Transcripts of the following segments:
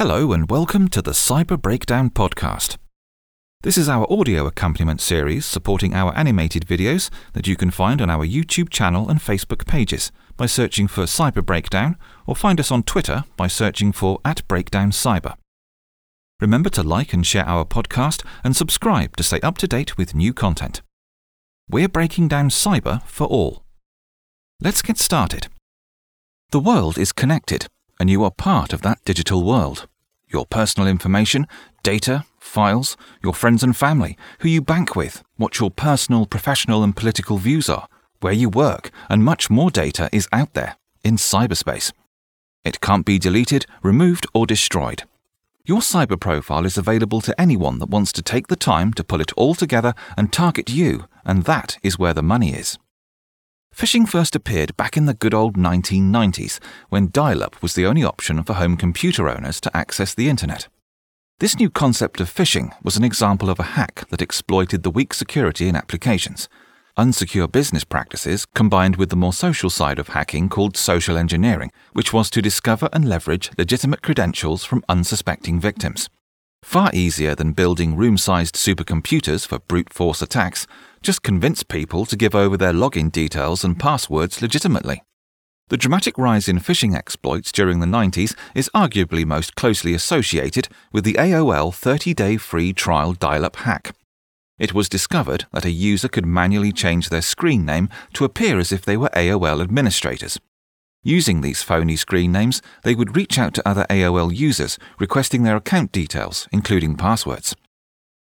Hello, and welcome to the Cyber Breakdown Podcast. This is our audio accompaniment series supporting our animated videos that you can find on our YouTube channel and Facebook pages by searching for Cyber Breakdown or find us on Twitter by searching for at Breakdown Cyber. Remember to like and share our podcast and subscribe to stay up to date with new content. We're breaking down cyber for all. Let's get started. The world is connected and you are part of that digital world. Your personal information, data, files, your friends and family, who you bank with, what your personal, professional, and political views are, where you work, and much more data is out there in cyberspace. It can't be deleted, removed, or destroyed. Your cyber profile is available to anyone that wants to take the time to pull it all together and target you, and that is where the money is. Phishing first appeared back in the good old 1990s, when dial up was the only option for home computer owners to access the internet. This new concept of phishing was an example of a hack that exploited the weak security in applications. Unsecure business practices combined with the more social side of hacking called social engineering, which was to discover and leverage legitimate credentials from unsuspecting victims. Far easier than building room sized supercomputers for brute force attacks, just convince people to give over their login details and passwords legitimately. The dramatic rise in phishing exploits during the 90s is arguably most closely associated with the AOL 30 day free trial dial up hack. It was discovered that a user could manually change their screen name to appear as if they were AOL administrators. Using these phony screen names, they would reach out to other AOL users requesting their account details, including passwords.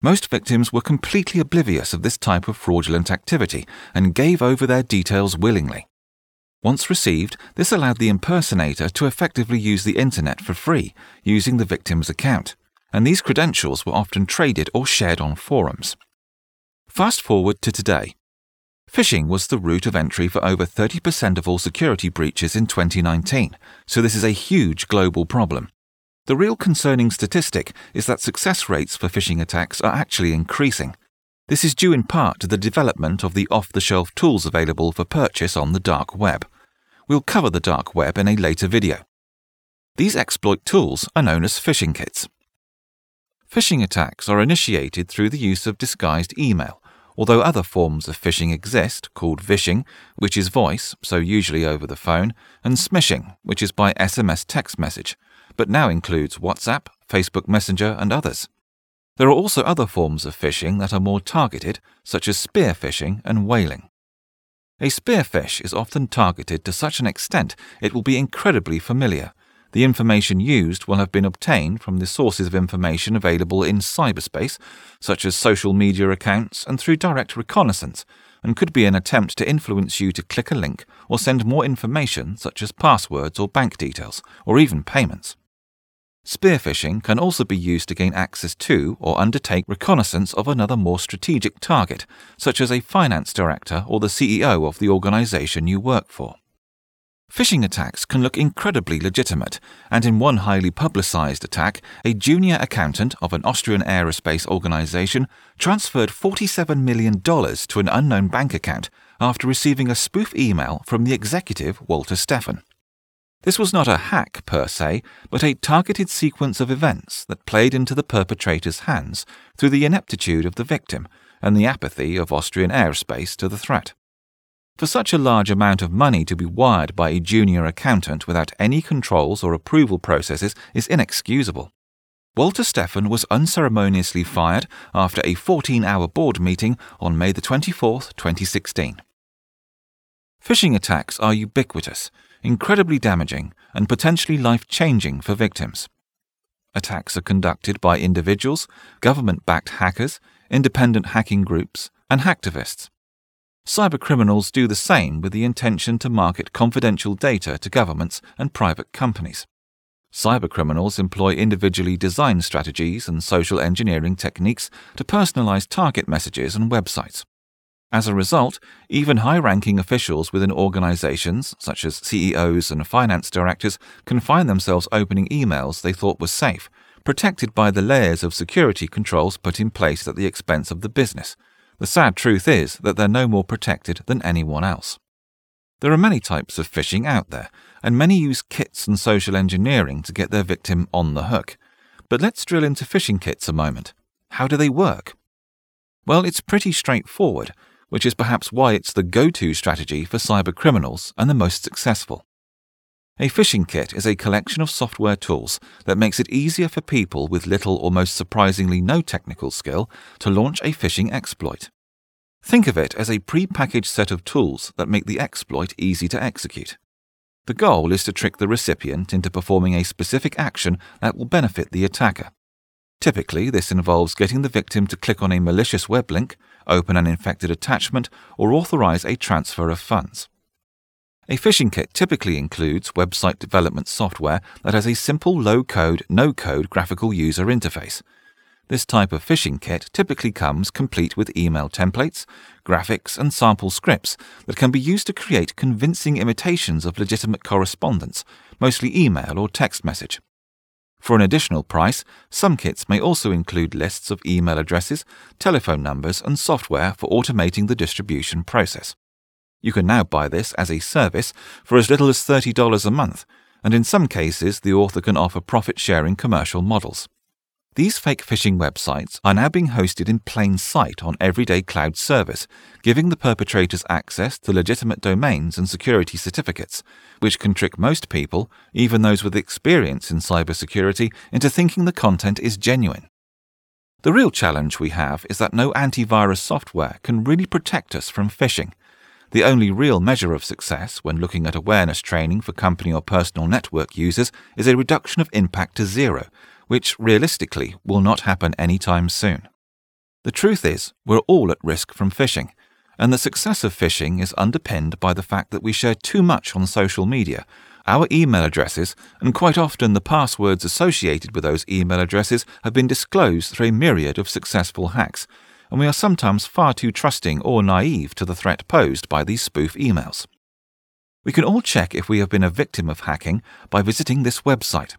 Most victims were completely oblivious of this type of fraudulent activity and gave over their details willingly. Once received, this allowed the impersonator to effectively use the internet for free using the victim's account, and these credentials were often traded or shared on forums. Fast forward to today. Phishing was the route of entry for over 30% of all security breaches in 2019, so this is a huge global problem. The real concerning statistic is that success rates for phishing attacks are actually increasing. This is due in part to the development of the off the shelf tools available for purchase on the dark web. We'll cover the dark web in a later video. These exploit tools are known as phishing kits. Phishing attacks are initiated through the use of disguised email although other forms of phishing exist, called vishing, which is voice, so usually over the phone, and smishing, which is by SMS text message, but now includes WhatsApp, Facebook Messenger, and others. There are also other forms of phishing that are more targeted, such as spear phishing and whaling. A spearfish is often targeted to such an extent it will be incredibly familiar, the information used will have been obtained from the sources of information available in cyberspace, such as social media accounts and through direct reconnaissance, and could be an attempt to influence you to click a link or send more information, such as passwords or bank details, or even payments. Spearphishing can also be used to gain access to or undertake reconnaissance of another more strategic target, such as a finance director or the CEO of the organization you work for. Phishing attacks can look incredibly legitimate, and in one highly publicized attack, a junior accountant of an Austrian aerospace organization transferred $47 million to an unknown bank account after receiving a spoof email from the executive Walter Stephan. This was not a hack per se, but a targeted sequence of events that played into the perpetrator's hands through the ineptitude of the victim and the apathy of Austrian aerospace to the threat. For such a large amount of money to be wired by a junior accountant without any controls or approval processes is inexcusable. Walter Stephan was unceremoniously fired after a 14 hour board meeting on May 24, 2016. Phishing attacks are ubiquitous, incredibly damaging, and potentially life changing for victims. Attacks are conducted by individuals, government backed hackers, independent hacking groups, and hacktivists. Cybercriminals do the same with the intention to market confidential data to governments and private companies. Cybercriminals employ individually designed strategies and social engineering techniques to personalize target messages and websites. As a result, even high ranking officials within organizations, such as CEOs and finance directors, can find themselves opening emails they thought were safe, protected by the layers of security controls put in place at the expense of the business, the sad truth is that they're no more protected than anyone else. There are many types of phishing out there, and many use kits and social engineering to get their victim on the hook. But let's drill into phishing kits a moment. How do they work? Well, it's pretty straightforward, which is perhaps why it's the go to strategy for cyber criminals and the most successful. A phishing kit is a collection of software tools that makes it easier for people with little or most surprisingly no technical skill to launch a phishing exploit. Think of it as a pre-packaged set of tools that make the exploit easy to execute. The goal is to trick the recipient into performing a specific action that will benefit the attacker. Typically, this involves getting the victim to click on a malicious web link, open an infected attachment, or authorize a transfer of funds. A phishing kit typically includes website development software that has a simple low code, no code graphical user interface. This type of phishing kit typically comes complete with email templates, graphics, and sample scripts that can be used to create convincing imitations of legitimate correspondence, mostly email or text message. For an additional price, some kits may also include lists of email addresses, telephone numbers, and software for automating the distribution process. You can now buy this as a service for as little as $30 a month, and in some cases, the author can offer profit sharing commercial models. These fake phishing websites are now being hosted in plain sight on Everyday Cloud Service, giving the perpetrators access to legitimate domains and security certificates, which can trick most people, even those with experience in cybersecurity, into thinking the content is genuine. The real challenge we have is that no antivirus software can really protect us from phishing. The only real measure of success when looking at awareness training for company or personal network users is a reduction of impact to zero, which realistically will not happen anytime soon. The truth is, we're all at risk from phishing, and the success of phishing is underpinned by the fact that we share too much on social media. Our email addresses, and quite often the passwords associated with those email addresses, have been disclosed through a myriad of successful hacks, and we are sometimes far too trusting or naive to the threat posed by these spoof emails. We can all check if we have been a victim of hacking by visiting this website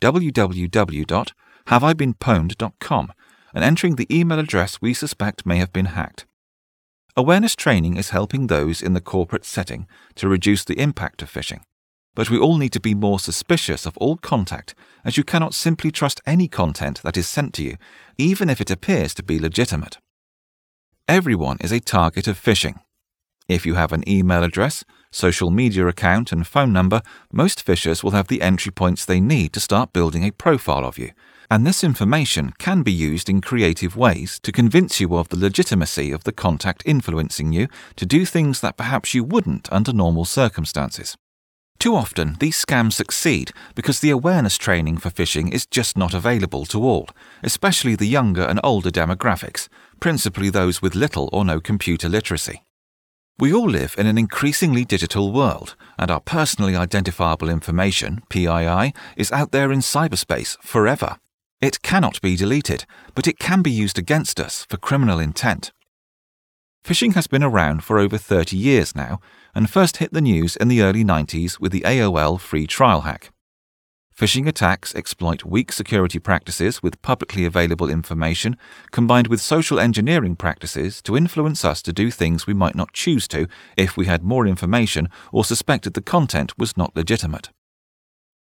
www.haveibeenpwned.com and entering the email address we suspect may have been hacked. Awareness training is helping those in the corporate setting to reduce the impact of phishing. But we all need to be more suspicious of all contact, as you cannot simply trust any content that is sent to you, even if it appears to be legitimate. Everyone is a target of phishing. If you have an email address, social media account, and phone number, most phishers will have the entry points they need to start building a profile of you. And this information can be used in creative ways to convince you of the legitimacy of the contact influencing you to do things that perhaps you wouldn't under normal circumstances. Too often, these scams succeed because the awareness training for phishing is just not available to all, especially the younger and older demographics, principally those with little or no computer literacy. We all live in an increasingly digital world, and our personally identifiable information, PII, is out there in cyberspace forever. It cannot be deleted, but it can be used against us for criminal intent. Phishing has been around for over 30 years now and first hit the news in the early 90s with the AOL free trial hack. Phishing attacks exploit weak security practices with publicly available information combined with social engineering practices to influence us to do things we might not choose to if we had more information or suspected the content was not legitimate.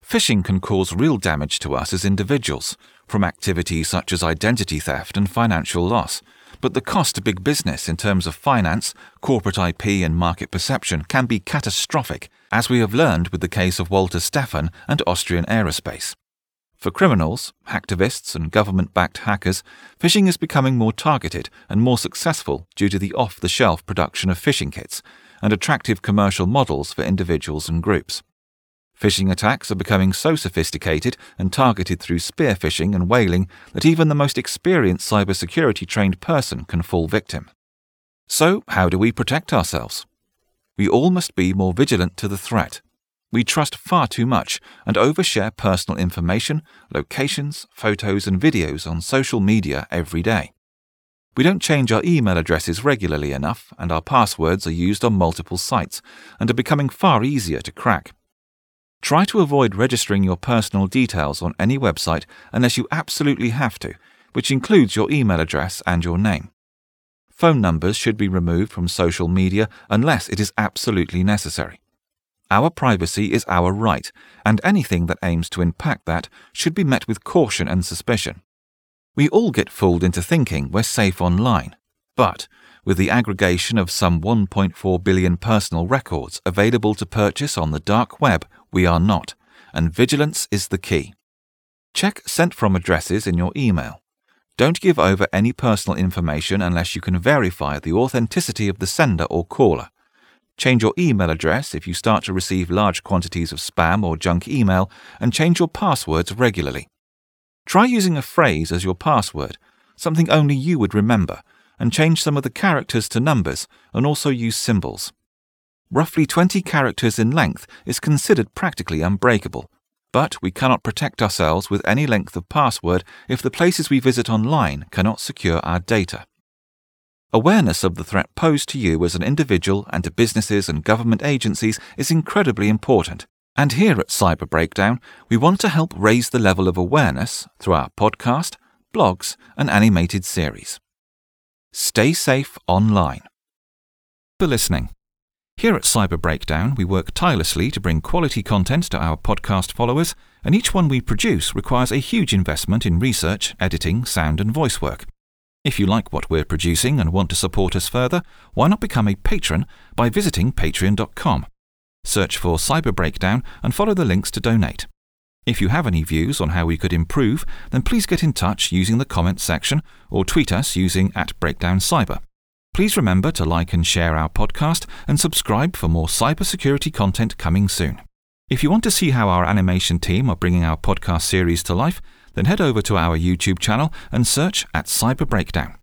Phishing can cause real damage to us as individuals, from activities such as identity theft and financial loss but the cost to big business in terms of finance, corporate IP, and market perception can be catastrophic, as we have learned with the case of Walter Stephan and Austrian Aerospace. For criminals, hacktivists, and government backed hackers, phishing is becoming more targeted and more successful due to the off the shelf production of phishing kits and attractive commercial models for individuals and groups. Phishing attacks are becoming so sophisticated and targeted through spear phishing and whaling that even the most experienced cybersecurity trained person can fall victim. So, how do we protect ourselves? We all must be more vigilant to the threat. We trust far too much and overshare personal information, locations, photos, and videos on social media every day. We don't change our email addresses regularly enough, and our passwords are used on multiple sites and are becoming far easier to crack. Try to avoid registering your personal details on any website unless you absolutely have to, which includes your email address and your name. Phone numbers should be removed from social media unless it is absolutely necessary. Our privacy is our right, and anything that aims to impact that should be met with caution and suspicion. We all get fooled into thinking we're safe online, but with the aggregation of some 1.4 billion personal records available to purchase on the dark web, we are not, and vigilance is the key. Check sent from addresses in your email. Don't give over any personal information unless you can verify the authenticity of the sender or caller. Change your email address if you start to receive large quantities of spam or junk email, and change your passwords regularly. Try using a phrase as your password, something only you would remember, and change some of the characters to numbers and also use symbols. Roughly 20 characters in length is considered practically unbreakable, but we cannot protect ourselves with any length of password if the places we visit online cannot secure our data. Awareness of the threat posed to you as an individual and to businesses and government agencies is incredibly important. And here at Cyber Breakdown, we want to help raise the level of awareness through our podcast, blogs, and animated series. Stay safe online. For listening. Here at Cyber Breakdown, we work tirelessly to bring quality content to our podcast followers, and each one we produce requires a huge investment in research, editing, sound, and voice work. If you like what we're producing and want to support us further, why not become a patron by visiting patreon.com? Search for Cyber Breakdown and follow the links to donate. If you have any views on how we could improve, then please get in touch using the comments section or tweet us using at Breakdown Cyber. Please remember to like and share our podcast and subscribe for more cybersecurity content coming soon. If you want to see how our animation team are bringing our podcast series to life, then head over to our YouTube channel and search at Cyber Breakdown.